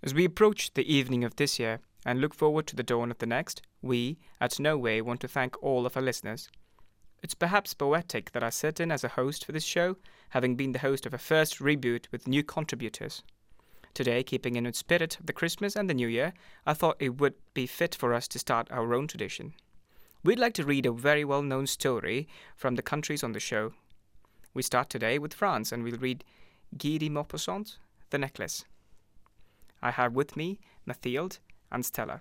As we approach the evening of this year and look forward to the dawn of the next, we, at No Way, want to thank all of our listeners. It's perhaps poetic that I sit in as a host for this show, having been the host of a first reboot with new contributors. Today, keeping in the spirit of the Christmas and the New Year, I thought it would be fit for us to start our own tradition. We'd like to read a very well known story from the countries on the show. We start today with France and we'll read Guy de Maupassant, The Necklace. I have with me Mathilde and Stella.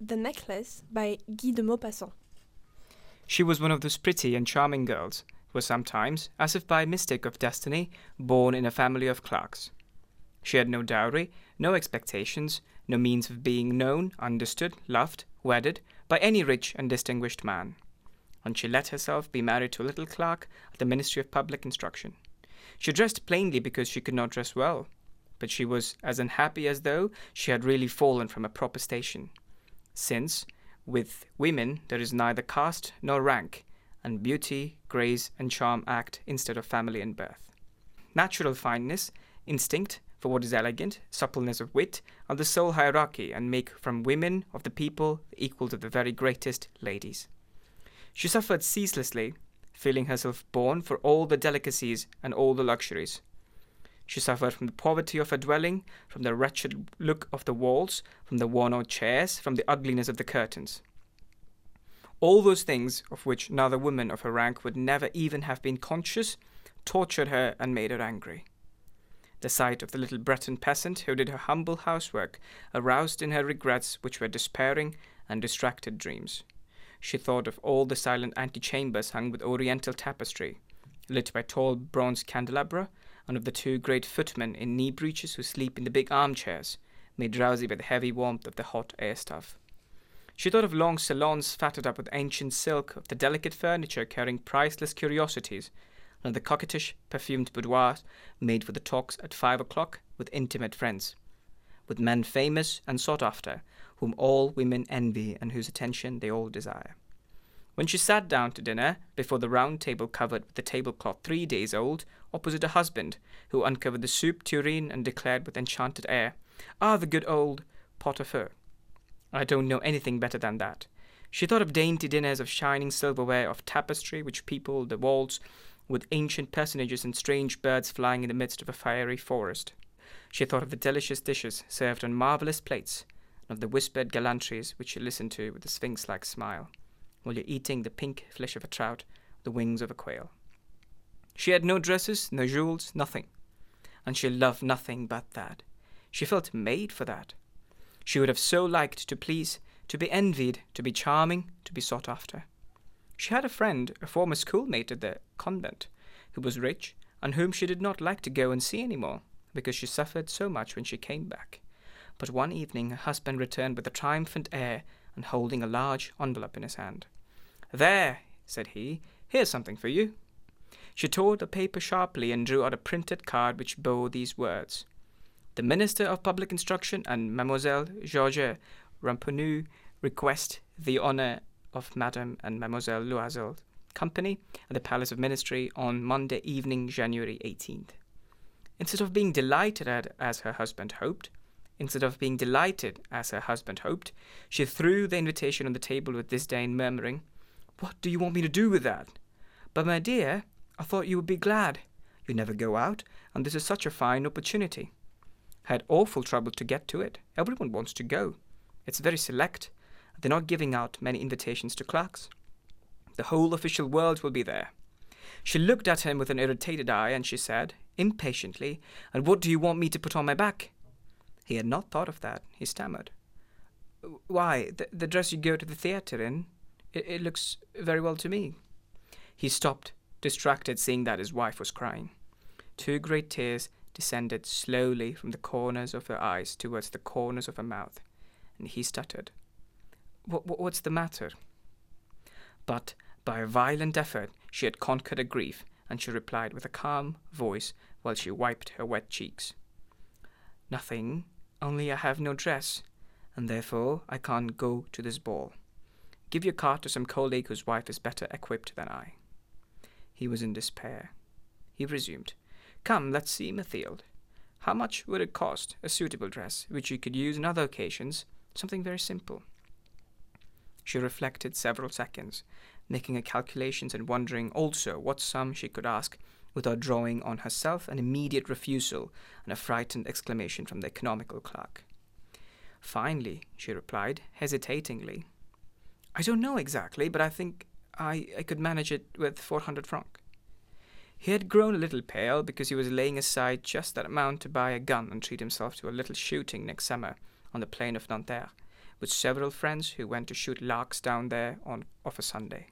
The Necklace by Guy de Maupassant. She was one of those pretty and charming girls who were sometimes, as if by a mystic of destiny, born in a family of clerks. She had no dowry, no expectations, no means of being known, understood, loved, wedded by any rich and distinguished man. And she let herself be married to a little clerk at the Ministry of Public Instruction. She dressed plainly because she could not dress well, but she was as unhappy as though she had really fallen from a proper station. Since, with women, there is neither caste nor rank, and beauty, grace, and charm act instead of family and birth. Natural fineness, instinct for what is elegant, suppleness of wit, are the sole hierarchy and make from women of the people the equals of the very greatest ladies. She suffered ceaselessly, feeling herself born for all the delicacies and all the luxuries. She suffered from the poverty of her dwelling, from the wretched look of the walls, from the worn out chairs, from the ugliness of the curtains. All those things, of which another woman of her rank would never even have been conscious, tortured her and made her angry. The sight of the little Breton peasant who did her humble housework aroused in her regrets which were despairing and distracted dreams. She thought of all the silent antechambers hung with oriental tapestry, lit by tall bronze candelabra, and of the two great footmen in knee breeches who sleep in the big armchairs, made drowsy by the heavy warmth of the hot air stuff. She thought of long salons fatted up with ancient silk, of the delicate furniture carrying priceless curiosities, and of the coquettish, perfumed boudoirs made for the talks at five o'clock with intimate friends, with men famous and sought after, whom all women envy and whose attention they all desire. When she sat down to dinner, before the round table covered with the tablecloth three days old, opposite a husband, who uncovered the soup tureen and declared with enchanted air, Ah, the good old pot au feu. I don't know anything better than that. She thought of dainty dinners of shining silverware, of tapestry which peopled the walls with ancient personages and strange birds flying in the midst of a fiery forest. She thought of the delicious dishes served on marvellous plates, and of the whispered gallantries which she listened to with a sphinx like smile, while you're eating the pink flesh of a trout, the wings of a quail. She had no dresses, no jewels, nothing. And she loved nothing but that. She felt made for that. She would have so liked to please, to be envied, to be charming, to be sought after. She had a friend, a former schoolmate at the convent, who was rich and whom she did not like to go and see any more, because she suffered so much when she came back. But one evening her husband returned with a triumphant air and holding a large envelope in his hand. There, said he, here's something for you. She tore the paper sharply and drew out a printed card which bore these words the Minister of Public Instruction and Mademoiselle Georges Ramponneau request the honor of Madame and Mademoiselle Loisel's company at the Palace of Ministry on Monday evening, January 18th. Instead of being delighted at as her husband hoped, instead of being delighted as her husband hoped, she threw the invitation on the table with disdain, murmuring, What do you want me to do with that? But, my dear, I thought you would be glad. You never go out, and this is such a fine opportunity I had awful trouble to get to it. Everyone wants to go. It's very select. They're not giving out many invitations to clerks. The whole official world will be there. She looked at him with an irritated eye and she said, impatiently, And what do you want me to put on my back? He had not thought of that. He stammered. Why, the, the dress you go to the theatre in. It, it looks very well to me. He stopped, distracted, seeing that his wife was crying. Two great tears descended slowly from the corners of her eyes towards the corners of her mouth, and he stuttered, What's the matter? But by a violent effort she had conquered her grief, and she replied with a calm voice while she wiped her wet cheeks. Nothing, only I have no dress, and therefore I can't go to this ball. Give your card to some colleague whose wife is better equipped than I. He was in despair. He resumed, Come, let's see, Mathilde. How much would it cost, a suitable dress, which you could use on other occasions, something very simple? She reflected several seconds, making her calculations and wondering also what sum she could ask without drawing on herself an immediate refusal and a frightened exclamation from the economical clerk. Finally, she replied, hesitatingly, I don't know exactly, but I think I, I could manage it with 400 francs. He had grown a little pale because he was laying aside just that amount to buy a gun and treat himself to a little shooting next summer on the plain of Nanterre, with several friends who went to shoot larks down there on of a Sunday.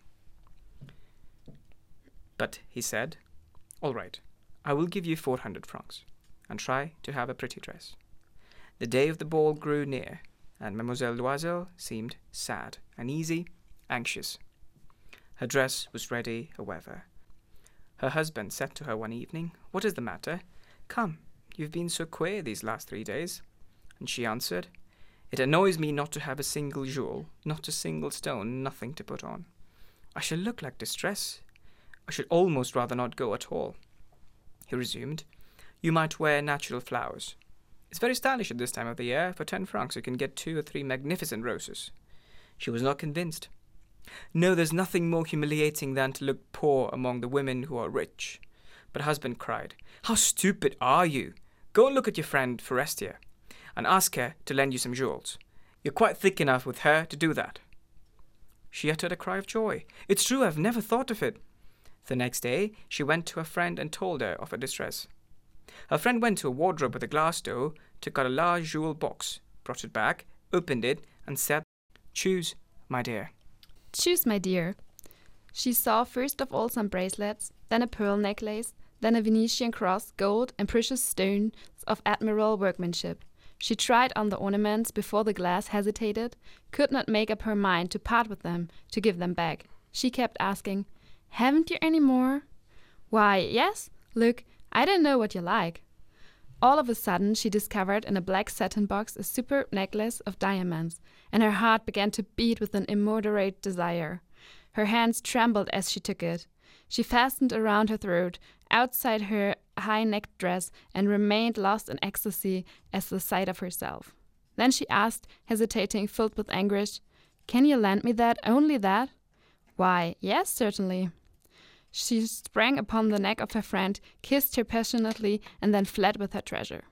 But he said, All right, I will give you 400 francs, and try to have a pretty dress. The day of the ball grew near, and Mademoiselle Loisel seemed sad, uneasy, anxious. Her dress was ready, however. Her husband said to her one evening, What is the matter? Come, you've been so queer these last three days. And she answered, It annoys me not to have a single jewel, not a single stone, nothing to put on. I shall look like distress. I should almost rather not go at all. He resumed, You might wear natural flowers. It's very stylish at this time of the year. For ten francs you can get two or three magnificent roses. She was not convinced. No, there's nothing more humiliating than to look poor among the women who are rich. But her husband cried, How stupid are you? Go and look at your friend Forestier, and ask her to lend you some jewels. You're quite thick enough with her to do that. She uttered a cry of joy. It's true, I've never thought of it. The next day, she went to a friend and told her of her distress. Her friend went to a wardrobe with a glass door, took out a large jewel box, brought it back, opened it, and said, Choose, my dear. Choose, my dear. She saw first of all some bracelets, then a pearl necklace, then a Venetian cross, gold, and precious stones of admirable workmanship. She tried on the ornaments before the glass hesitated, could not make up her mind to part with them, to give them back. She kept asking, Haven't you any more? Why, yes, look, I don't know what you like. All of a sudden, she discovered in a black satin box a superb necklace of diamonds, and her heart began to beat with an immoderate desire. Her hands trembled as she took it. She fastened around her throat, outside her high necked dress, and remained lost in ecstasy at the sight of herself. Then she asked, hesitating, filled with anguish, Can you lend me that, only that? Why, yes, certainly. She sprang upon the neck of her friend, kissed her passionately, and then fled with her treasure.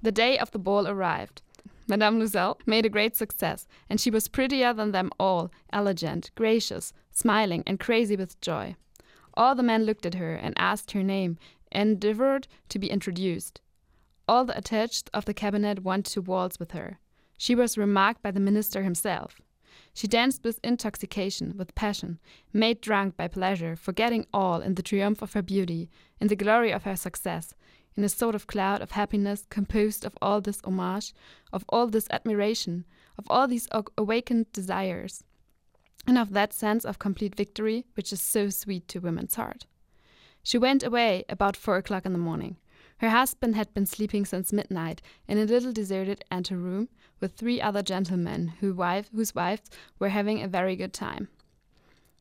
The day of the ball arrived. Madame Loisel made a great success, and she was prettier than them all, elegant, gracious, smiling, and crazy with joy. All the men looked at her and asked her name, endeavored to be introduced. All the attached of the cabinet wanted to waltz with her. She was remarked by the minister himself. She danced with intoxication, with passion, made drunk by pleasure, forgetting all in the triumph of her beauty, in the glory of her success, in a sort of cloud of happiness composed of all this homage, of all this admiration, of all these awakened desires, and of that sense of complete victory which is so sweet to woman's heart. She went away about four o'clock in the morning. Her husband had been sleeping since midnight in a little deserted anteroom with three other gentlemen who wife, whose wives were having a very good time.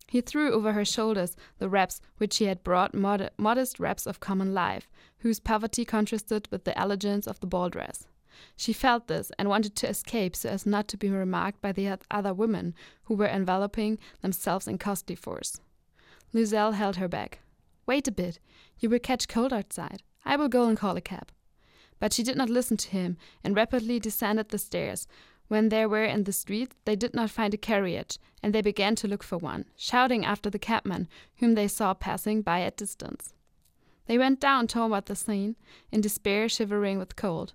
He threw over her shoulders the wraps which he had brought, mod modest wraps of common life, whose poverty contrasted with the elegance of the ball dress. She felt this and wanted to escape so as not to be remarked by the other women who were enveloping themselves in costly furs. Loisel held her back. Wait a bit, you will catch cold outside. I will go and call a cab. But she did not listen to him and rapidly descended the stairs. When they were in the street, they did not find a carriage, and they began to look for one, shouting after the cabman, whom they saw passing by at distance. They went down toward the Seine, in despair, shivering with cold.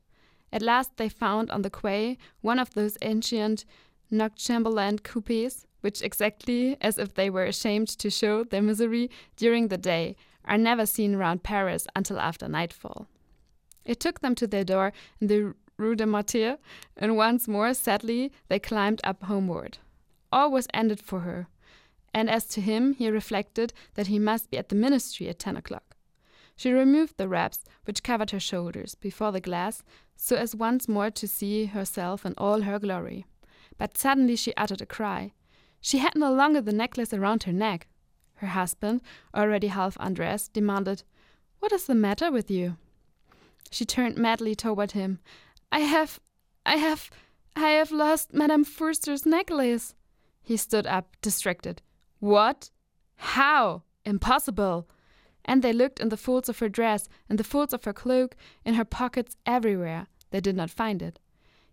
At last they found on the quay one of those ancient Noctambulant coupes, which, exactly as if they were ashamed to show their misery during the day, are never seen round Paris until after nightfall. It took them to their door in the Rue de Martyrs, and once more, sadly, they climbed up homeward. All was ended for her, and as to him, he reflected that he must be at the ministry at ten o'clock. She removed the wraps which covered her shoulders before the glass, so as once more to see herself in all her glory. But suddenly she uttered a cry. She had no longer the necklace around her neck. Her husband, already half undressed, demanded, What is the matter with you? She turned madly toward him. I have. I have. I have lost Madame Forestier's necklace. He stood up, distracted. What? How? Impossible! And they looked in the folds of her dress, in the folds of her cloak, in her pockets, everywhere. They did not find it.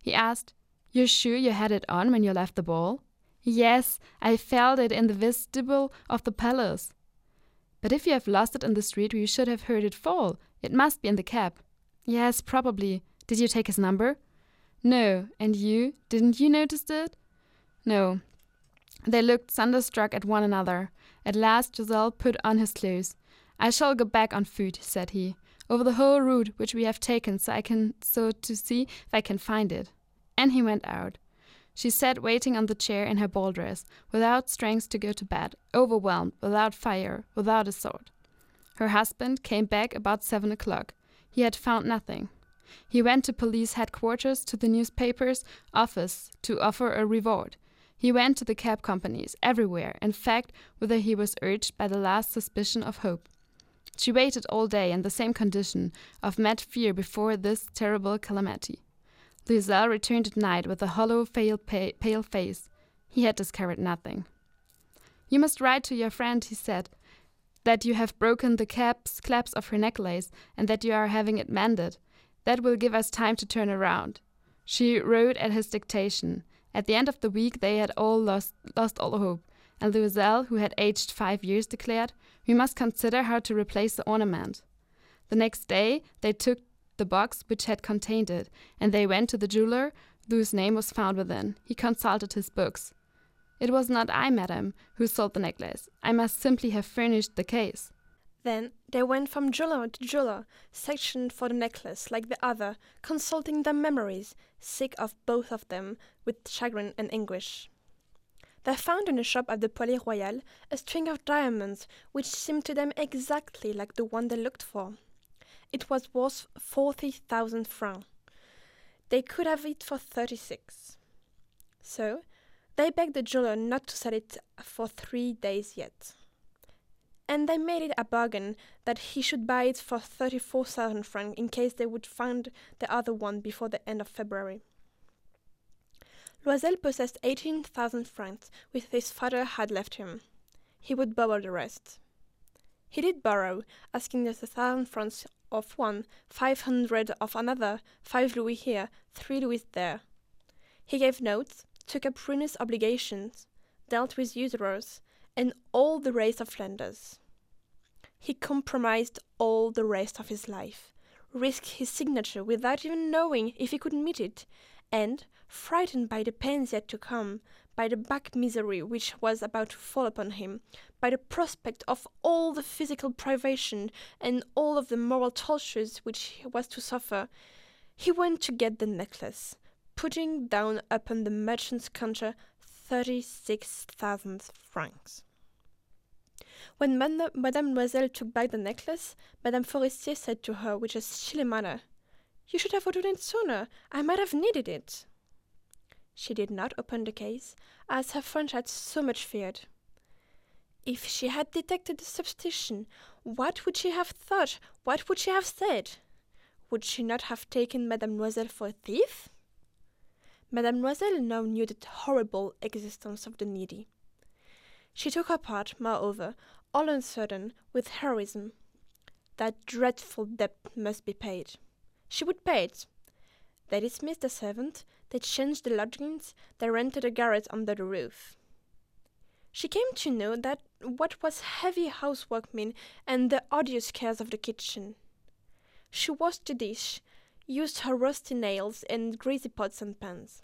He asked, You're sure you had it on when you left the ball? Yes, I felt it in the vestibule of the palace. But if you have lost it in the street, you should have heard it fall. It must be in the cab. Yes, probably. Did you take his number? No. And you? Didn't you notice it? No. They looked thunderstruck at one another. At last Loisel put on his clothes. I shall go back on foot, said he, over the whole route which we have taken, so I can so to see if I can find it. And he went out. She sat waiting on the chair in her ball dress, without strength to go to bed, overwhelmed, without fire, without a sword. Her husband came back about seven o'clock. He had found nothing. He went to police headquarters, to the newspaper's office, to offer a reward. He went to the cab companies, everywhere, in fact, whither he was urged by the last suspicion of hope. She waited all day in the same condition of mad fear before this terrible calamity. Loisel returned at night with a hollow, pale, pale face. He had discovered nothing. You must write to your friend, he said, that you have broken the caps, clasps of her necklace and that you are having it mended. That will give us time to turn around. She wrote at his dictation. At the end of the week, they had all lost, lost all hope, and Loisel, who had aged five years, declared, We must consider how to replace the ornament. The next day, they took the box which had contained it, and they went to the jeweler, whose name was found within. He consulted his books. It was not I, madam, who sold the necklace. I must simply have furnished the case. Then they went from jeweler to jeweler, searching for the necklace like the other, consulting their memories, sick of both of them with chagrin and anguish. They found in a shop at the Palais Royal a string of diamonds which seemed to them exactly like the one they looked for. It was worth forty thousand francs. They could have it for thirty six. So they begged the jeweler not to sell it for three days yet. And they made it a bargain that he should buy it for thirty four thousand francs in case they would find the other one before the end of February. Loisel possessed eighteen thousand francs which his father had left him. He would borrow the rest. He did borrow, asking a thousand francs of one, five hundred of another, five louis here, three louis there. He gave notes, took up ruinous obligations, dealt with usurers, and all the rest of Flanders. He compromised all the rest of his life, risked his signature without even knowing if he could meet it, and, frightened by the pains yet to come, by the back misery which was about to fall upon him, by the prospect of all the physical privation and all of the moral tortures which he was to suffer, he went to get the necklace, putting down upon the merchant's counter thirty six thousand francs. When Madame Loisel took back the necklace, Madame Forestier said to her with a chilly manner, You should have ordered it sooner. I might have needed it. She did not open the case, as her friend had so much feared. If she had detected the substitution, what would she have thought? What would she have said? Would she not have taken Madame Loisel for a thief? Madame Loisel now knew the horrible existence of the needy. She took her part, moreover, all uncertain, with heroism. That dreadful debt must be paid. She would pay it. They dismissed the servant, they changed the lodgings, they rented a garret under the roof. She came to know that what was heavy housework meant and the odious cares of the kitchen. She washed the dish, used her rusty nails and greasy pots and pans.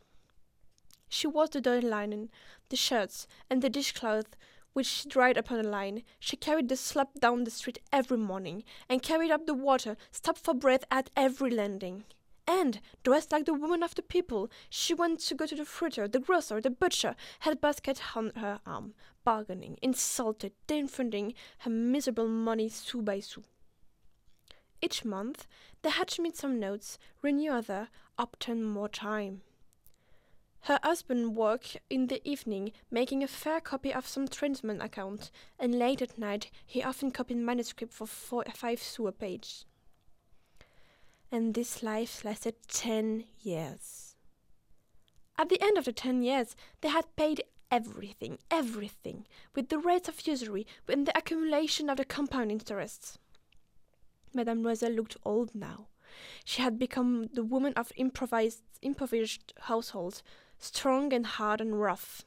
She washed the dirty linen, the shirts, and the dishcloth which she dried upon a line. She carried the slop down the street every morning, and carried up the water, stopped for breath at every landing. And, dressed like the woman of the people, she went to go to the fruiter, the grocer, the butcher, had a basket on her arm, bargaining, insulted, defending her miserable money sou by sou. Each month they had to meet some notes, renew other, obtain more time. Her husband worked in the evening, making a fair copy of some tradesman account, and late at night he often copied manuscript for four, five sous a page. And this life lasted ten years. At the end of the ten years, they had paid everything, everything, with the rates of usury and the accumulation of the compound interests. Madame Loisel looked old now. She had become the woman of improvised, impoverished households, strong and hard and rough.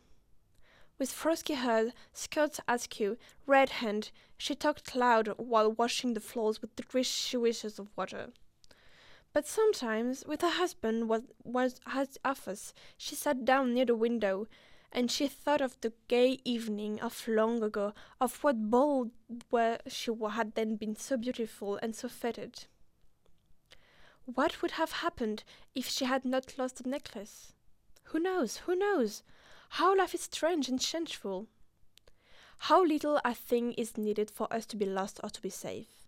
With frosky hair, skirts askew, red hand, she talked loud while washing the floors with the three swishes of water. But sometimes, with her husband was, was at office, she sat down near the window, and she thought of the gay evening of long ago, of what ball where she had then been so beautiful and so fettered. What would have happened if she had not lost the necklace? Who knows? Who knows? How life is strange and changeful. How little a thing is needed for us to be lost or to be safe.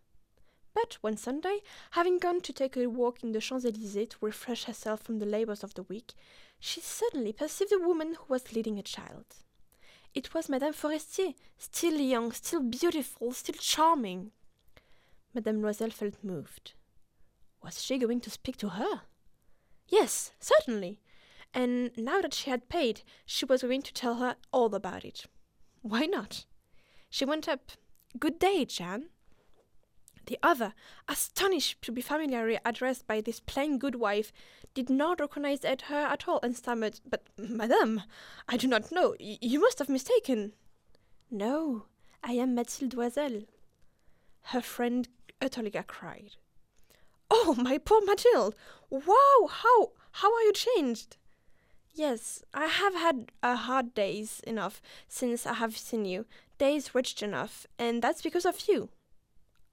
But one Sunday, having gone to take a walk in the Champs Elysees to refresh herself from the labors of the week, she suddenly perceived a woman who was leading a child. It was Madame Forestier, still young, still beautiful, still charming. Madame Loisel felt moved. Was she going to speak to her? Yes, certainly. And now that she had paid, she was going to tell her all about it. Why not? She went up. Good day, Jeanne. The other, astonished to be familiarly addressed by this plain good wife, did not recognize her at all and stammered, But, madame, I do not know. Y- you must have mistaken. No, I am Mathilde Loisel. Her friend utterly cried. Oh, my poor Mathilde! Wow, how how are you changed? Yes, I have had a hard days enough since I have seen you, days wretched enough, and that's because of you.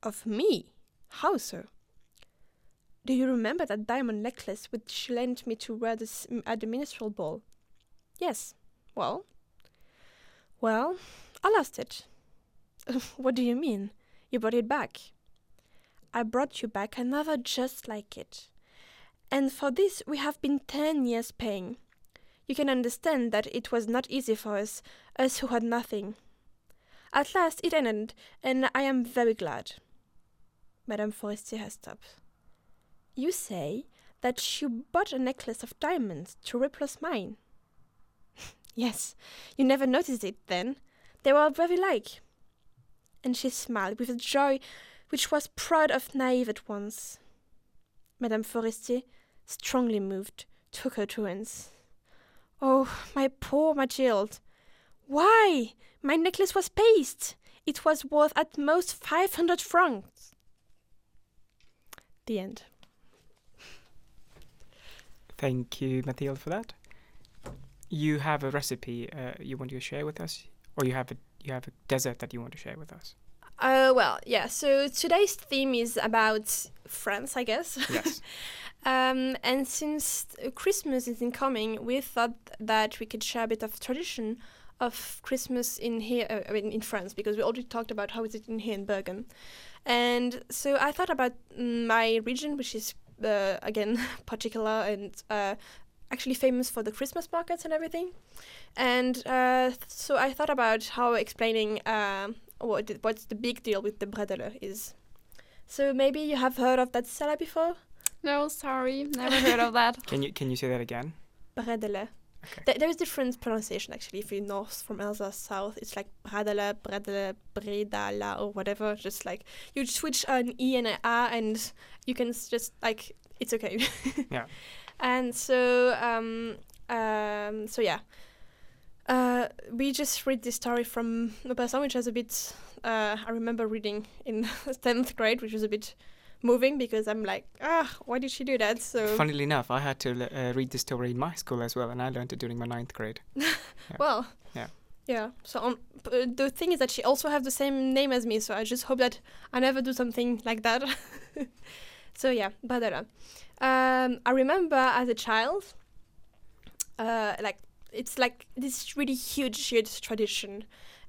Of me? How so? Do you remember that diamond necklace which she lent me to wear this, at the minstrel ball? Yes. Well? Well, I lost it. what do you mean? You brought it back. I brought you back another just like it. And for this we have been ten years paying. You can understand that it was not easy for us, us who had nothing. At last it ended, and I am very glad. Madame Forestier has stopped. You say that you bought a necklace of diamonds to replace mine. yes, you never noticed it then. They were very like. And she smiled with a joy which was proud of naive at once. Madame Forestier, strongly moved, took her two hands. Oh, my poor Mathilde! Why? My necklace was paste. It was worth at most five hundred francs. The end. Thank you, Mathilde, for that. You have a recipe uh, you want to share with us, or you have a you have a dessert that you want to share with us. Uh, well, yeah. So today's theme is about France, I guess. Yes. um, and since Christmas is incoming, we thought that we could share a bit of tradition of Christmas in here, uh, I mean, in France, because we already talked about how is it in here in Bergen. And so I thought about my region, which is uh, again particular and uh, actually famous for the Christmas markets and everything. And uh, so I thought about how explaining um, what what's the big deal with the bredela is. So maybe you have heard of that salad before? No, sorry, never heard of that. Can you can you say that again? Bredela. Okay. Th- there is different pronunciation actually. If you're north from Alsace, south, it's like bredela, bredela, bredala, or whatever. Just like you switch an e and an a, and you can s- just like it's okay. Yeah. And so, um, um, so yeah, uh, we just read this story from a person which was a bit. Uh, I remember reading in tenth grade, which was a bit moving because I'm like, ah, why did she do that? So Funnily enough, I had to uh, read this story in my school as well, and I learned it during my ninth grade. well, Yeah. yeah. So um, uh, the thing is that she also have the same name as me, so I just hope that I never do something like that. so yeah, Badala. Um, I remember as a child, uh, like it's like this really huge, huge tradition,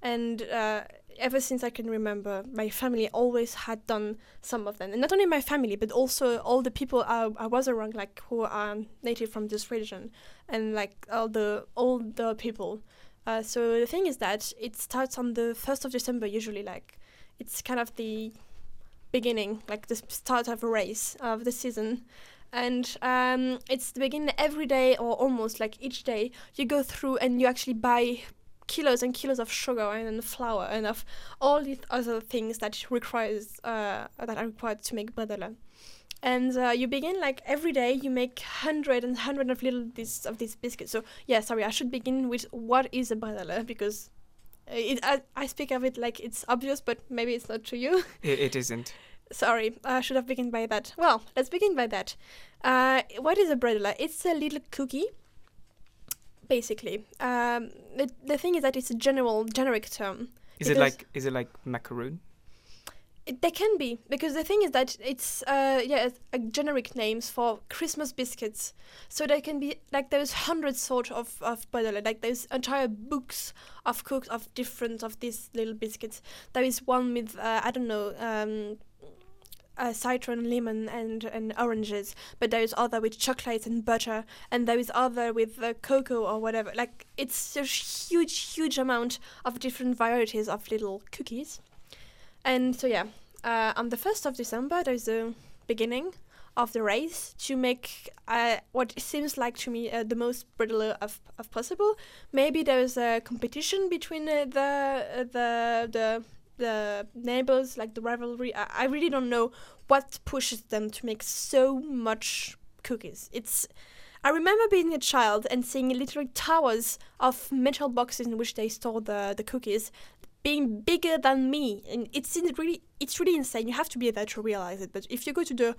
and uh, ever since I can remember, my family always had done some of them, and not only my family, but also all the people I, I was around, like who are native from this region, and like all the older people. Uh, so the thing is that it starts on the first of December usually. Like it's kind of the beginning, like the start of a race of the season. And um, it's the beginning every day, or almost like each day, you go through and you actually buy kilos and kilos of sugar and flour and of all these other things that requires uh, that are required to make bredela. And uh, you begin like every day. You make hundred and hundred of little this of these biscuits. So yeah, sorry, I should begin with what is a bredela because it, I, I speak of it like it's obvious, but maybe it's not to you. It, it isn't. Sorry, I should have begun by that. Well, let's begin by that. Uh, what is a bredela? It's a little cookie, basically. Um, the, the thing is that it's a general, generic term. Is it like is it like macaroon? It, they can be because the thing is that it's uh yeah it's, uh, generic names for Christmas biscuits. So there can be like there's hundreds sort of of bredela. Like there's entire books of cooks of different of these little biscuits. There is one with uh, I don't know um. Uh, citron, lemon, and, and oranges, but is other with chocolate and butter, and there is other with uh, cocoa or whatever. Like it's a huge, huge amount of different varieties of little cookies. And so yeah, uh, on the first of December there's the beginning of the race to make uh, what seems like to me uh, the most bredela of, of possible. Maybe there's a competition between uh, the uh, the the the neighbors, like the rivalry. I, I really don't know what pushes them to make so much cookies. It's I remember being a child and seeing literally towers of metal boxes in which they store the, the cookies being bigger than me and it's really it's really insane you have to be there to realize it but if you go to the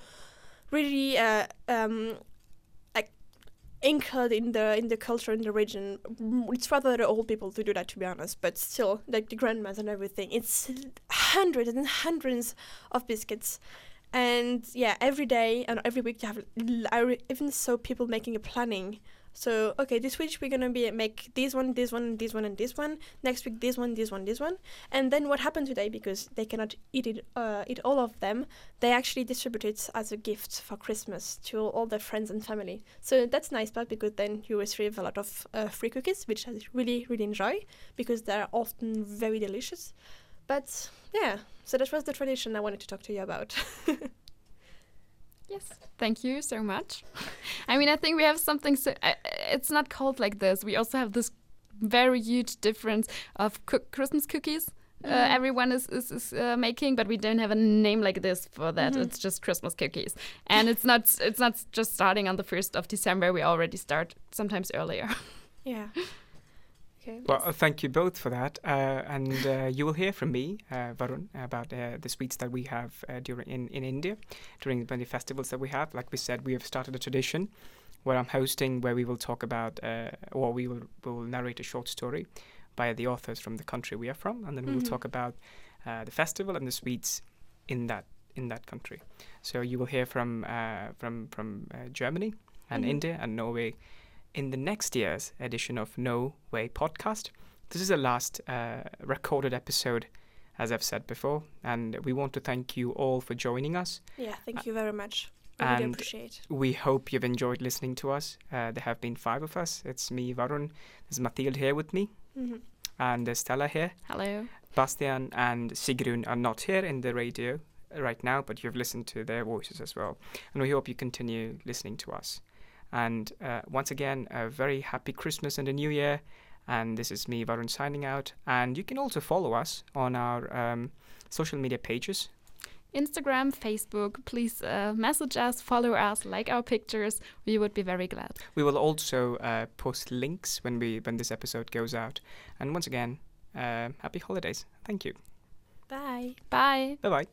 really uh, um, anchored in the in the culture in the region. Mm, it's rather the old people to do that to be honest but still like the grandmas and everything. It's hundreds and hundreds of biscuits. And yeah every day and every week you have I even saw people making a planning so okay this week we're gonna be make this one this one this one and this one. Next week this one this one this one. And then what happened today because they cannot eat it uh, eat all of them they actually distribute it as a gift for christmas to all their friends and family. So that's nice part because then you receive a lot of uh, free cookies which i really really enjoy because they're often very delicious. But yeah so that was the tradition i wanted to talk to you about Yes, thank you so much. I mean, I think we have something. So uh, it's not called like this. We also have this very huge difference of cook Christmas cookies. Uh, Mhm. everyone is is, is uh, making, but we don't have a name like this for that. Mhm. It's just Christmas cookies, and it's not it's not just starting on the first of December. We already start sometimes earlier. yeah okay Well, uh, thank you both for that, uh, and uh, you will hear from me, uh, Varun, about uh, the sweets that we have uh, during in, in India during the many festivals that we have. Like we said, we have started a tradition where I'm hosting, where we will talk about, uh, or we will will narrate a short story by the authors from the country we are from, and then we will Mhm. talk about uh, the festival and the sweets in that in that country. So you will hear from uh, from from uh, Germany and Mhm. India and Norway in the next year's edition of No Way podcast. This is the last uh, recorded episode, as I've said before, and we want to thank you all for joining us. yeah thank you very much i really and- appreciate We hope you've enjoyed listening to us. Uh, there have been five of us. It's me, Varun. There's Mathilde here with me, Mhm. and there's Stella here. Hello. Bastian and Sigrun are not here in the radio right now, but you've listened to their voices as well. And we hope you continue listening to us. And uh, once again, a very happy Christmas and a New Year. And this is me, Varun, signing out. And you can also follow us on our um, social media pages. Instagram, Facebook. Please uh, message us, follow us, like our pictures. We would be very glad. We will also uh, post links when we when this episode goes out. And once again, uh, happy holidays. Thank you. bye Bye. Bye bye.